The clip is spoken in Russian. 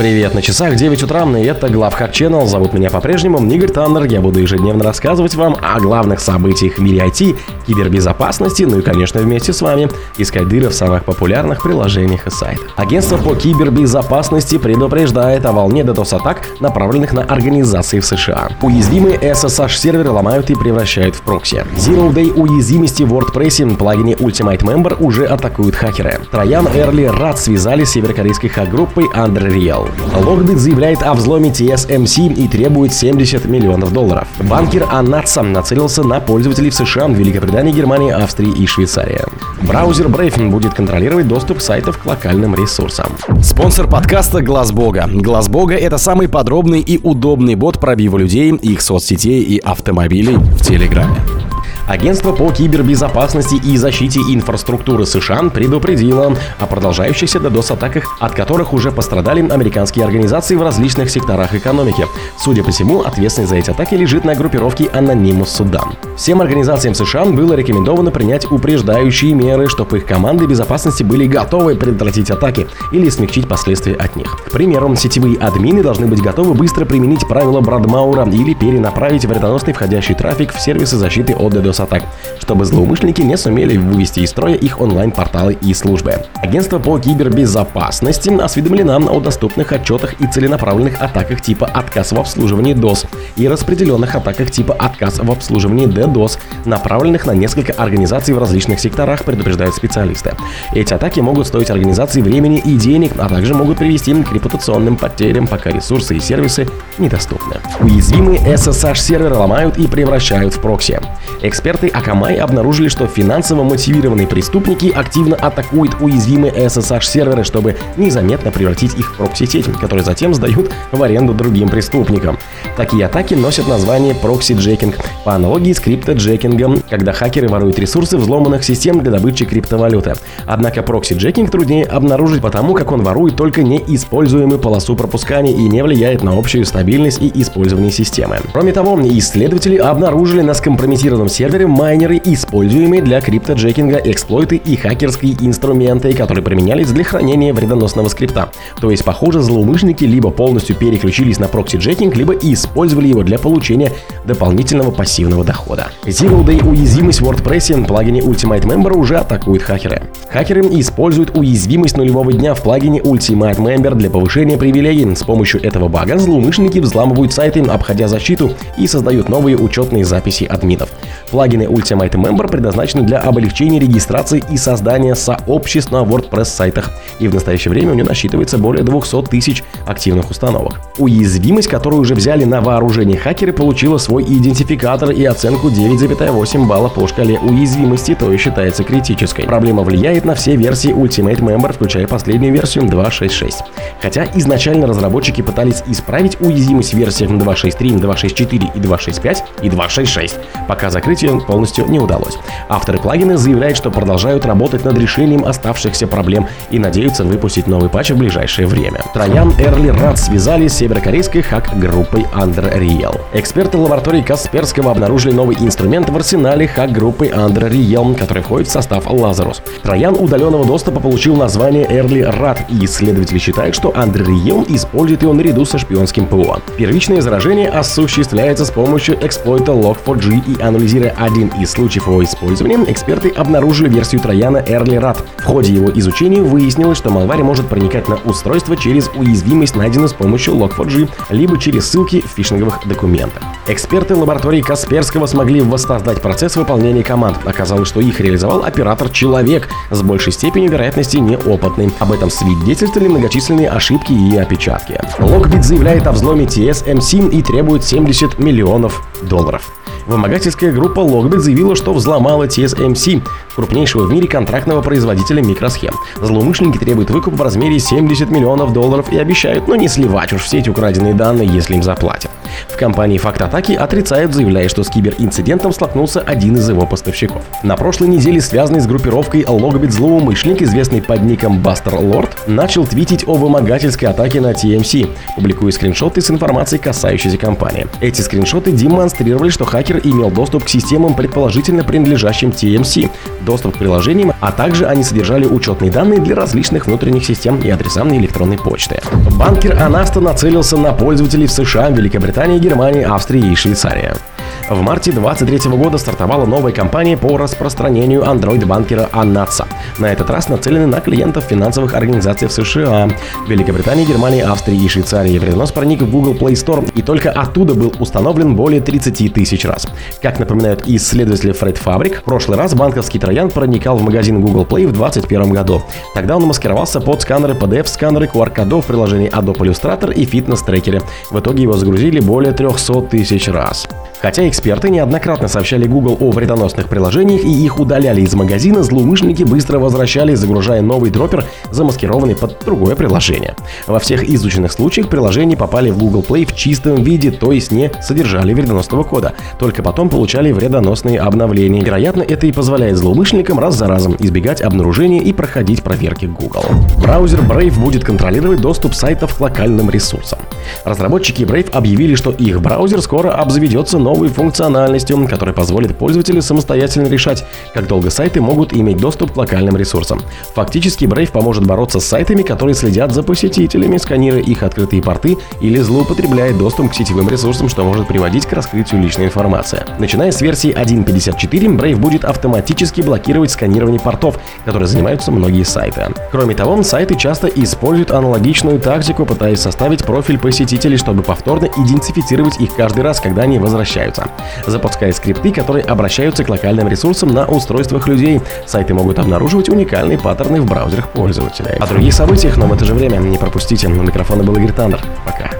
Привет, на часах 9 утра, и это Главхак Channel. Зовут меня по-прежнему Игорь Таннер. Я буду ежедневно рассказывать вам о главных событиях в мире IT, кибербезопасности, ну и, конечно, вместе с вами искать дыры в самых популярных приложениях и сайтах. Агентство по кибербезопасности предупреждает о волне DDoS-атак, направленных на организации в США. Уязвимые SSH-серверы ломают и превращают в прокси. Zero Day уязвимости в WordPress плагине Ultimate Member уже атакуют хакеры. Троян Эрли Рад связали с северокорейской хак-группой Underreal. Логбит заявляет о взломе TSMC и требует 70 миллионов долларов. Банкер Анатса нацелился на пользователей в США, Великобритании, Германии, Австрии и Швейцарии. Браузер Brave будет контролировать доступ сайтов к локальным ресурсам. Спонсор подкаста Глаз Бога. Глаз Бога это самый подробный и удобный бот пробива людей, их соцсетей и автомобилей в Телеграме. Агентство по кибербезопасности и защите инфраструктуры США предупредило о продолжающихся DDoS-атаках, от которых уже пострадали американские организации в различных секторах экономики. Судя по всему, ответственность за эти атаки лежит на группировке Anonymous Sudan. Всем организациям США было рекомендовано принять упреждающие меры, чтобы их команды безопасности были готовы предотвратить атаки или смягчить последствия от них. К примеру, сетевые админы должны быть готовы быстро применить правила Брадмаура или перенаправить вредоносный входящий трафик в сервисы защиты от DDoS атак, чтобы злоумышленники не сумели вывести из строя их онлайн-порталы и службы. Агентство по кибербезопасности осведомлено о доступных отчетах и целенаправленных атаках типа отказ в обслуживании DOS и распределенных атаках типа отказ в обслуживании DDoS, направленных на несколько организаций в различных секторах, предупреждают специалисты. Эти атаки могут стоить организации времени и денег, а также могут привести к репутационным потерям, пока ресурсы и сервисы недоступны. Уязвимые SSH-серверы ломают и превращают в прокси. Эксперты Akamai обнаружили, что финансово мотивированные преступники активно атакуют уязвимые SSH-серверы, чтобы незаметно превратить их в прокси-сеть, которые затем сдают в аренду другим преступникам. Такие атаки носят название прокси-джекинг, по аналогии с крипто-джекингом, когда хакеры воруют ресурсы взломанных систем для добычи криптовалюты. Однако прокси-джекинг труднее обнаружить потому, как он ворует только неиспользуемую полосу пропускания и не влияет на общую стабильность и использование системы. Кроме того, исследователи обнаружили на скомпрометированном сервере майнеры, используемые для криптоджекинга, эксплойты и хакерские инструменты, которые применялись для хранения вредоносного скрипта. То есть, похоже, злоумышленники либо полностью переключились на прокси-джекинг, либо использовали его для получения дополнительного пассивного дохода. Zero Day уязвимость в WordPress в плагине Ultimate Member уже атакуют хакеры. Хакеры используют уязвимость нулевого дня в плагине Ultimate Member для повышения привилегий. С помощью этого бага злоумышленники взламывают сайты, обходя защиту и создают новые учетные записи админов. Плагины Ultimate Member предназначены для облегчения регистрации и создания сообществ на WordPress сайтах, и в настоящее время у него насчитывается более 200 тысяч активных установок. Уязвимость, которую уже взяли на вооружение хакеры, получила свой идентификатор и оценку 9,8 балла по шкале уязвимости, то и считается критической. Проблема влияет на все версии Ultimate Member, включая последнюю версию 2.6.6. Хотя изначально разработчики пытались исправить уязвимость в версиях 2.6.3, 2.6.4 и 2.6.5 и 2.6.6, пока закрытие полностью не удалось. Авторы плагина заявляют, что продолжают работать над решением оставшихся проблем и надеются выпустить новый патч в ближайшее время. Троян Эрли Рад связали с северокорейской хак-группой Underreal. Эксперты лаборатории Касперского обнаружили новый инструмент в арсенале хак-группы Underreal, который входит в состав Lazarus. Троян удаленного доступа получил название Эрли Рад, и исследователи считают, что Underreal использует его наряду со шпионским ПО. Первичное заражение осуществляется с помощью эксплойта Log4j и анализируя один из случаев его использования, эксперты обнаружили версию Трояна Early Rat. В ходе его изучения выяснилось, что малварь может проникать на устройство через уязвимость, найденную с помощью Log4j, либо через ссылки в фишинговых документах. Эксперты лаборатории Касперского смогли воссоздать процесс выполнения команд. Оказалось, что их реализовал оператор-человек, с большей степенью вероятности неопытный. Об этом свидетельствовали многочисленные ошибки и опечатки. Lockbit заявляет о взломе TSMC и требует 70 миллионов долларов. Вымогательская группа Logbit заявила, что взломала TSMC, крупнейшего в мире контрактного производителя микросхем. Злоумышленники требуют выкуп в размере 70 миллионов долларов и обещают, ну не сливать уж все эти украденные данные, если им заплатят. В компании «Факт атаки» отрицают, заявляя, что с киберинцидентом столкнулся один из его поставщиков. На прошлой неделе, связанный с группировкой Logbit злоумышленник, известный под ником Бастер Лорд, начал твитить о вымогательской атаке на TMC, публикуя скриншоты с информацией, касающейся компании. Эти скриншоты демонстрировали, что хакер имел доступ к системам, предположительно принадлежащим TMC, доступ к приложениям, а также они содержали учетные данные для различных внутренних систем и адреса электронной почты. Банкер Анаста нацелился на пользователей в США, Великобритании, Германии, Австрии и Швейцарии. В марте 2023 года стартовала новая кампания по распространению Android-банкера Anatsa. На этот раз нацелены на клиентов финансовых организаций в США, Великобритании, Германии, Австрии и Швейцарии. Вредонос проник в Google Play Store и только оттуда был установлен более 30 тысяч раз. Как напоминают исследователи Фред Фабрик, в прошлый раз банковский троян проникал в магазин Google Play в 2021 году. Тогда он маскировался под сканеры PDF-сканеры QR-кодов в приложении Adobe Illustrator и фитнес-трекере. В итоге его загрузили более 300 тысяч раз. Хотя эксперты неоднократно сообщали Google о вредоносных приложениях и их удаляли из магазина, злоумышленники быстро возвращались, загружая новый дроппер, замаскированный под другое приложение. Во всех изученных случаях приложения попали в Google Play в чистом виде, то есть не содержали вредоносного кода, только потом получали вредоносные обновления. Вероятно, это и позволяет злоумышленникам раз за разом избегать обнаружения и проходить проверки Google. Браузер Brave будет контролировать доступ сайтов к локальным ресурсам. Разработчики Brave объявили, что их браузер скоро обзаведется новой функциональностью, которая позволит пользователю самостоятельно решать, как долго сайты могут иметь доступ к локальным ресурсам. Фактически Brave поможет бороться с сайтами, которые следят за посетителями, сканируя их открытые порты или злоупотребляя доступ к сетевым ресурсам, что может приводить к раскрытию личной информации. Начиная с версии 1.54, Brave будет автоматически блокировать сканирование портов, которые занимаются многие сайты. Кроме того, сайты часто используют аналогичную тактику, пытаясь составить профиль посетителей, чтобы повторно идентифицировать их каждый раз, когда они возвращаются. Запуская скрипты, которые обращаются к локальным ресурсам на устройствах людей, сайты могут обнаруживать уникальные паттерны в браузерах пользователей. О других событиях, но в это же время не пропустите. У микрофона был Игорь Таннер. Пока.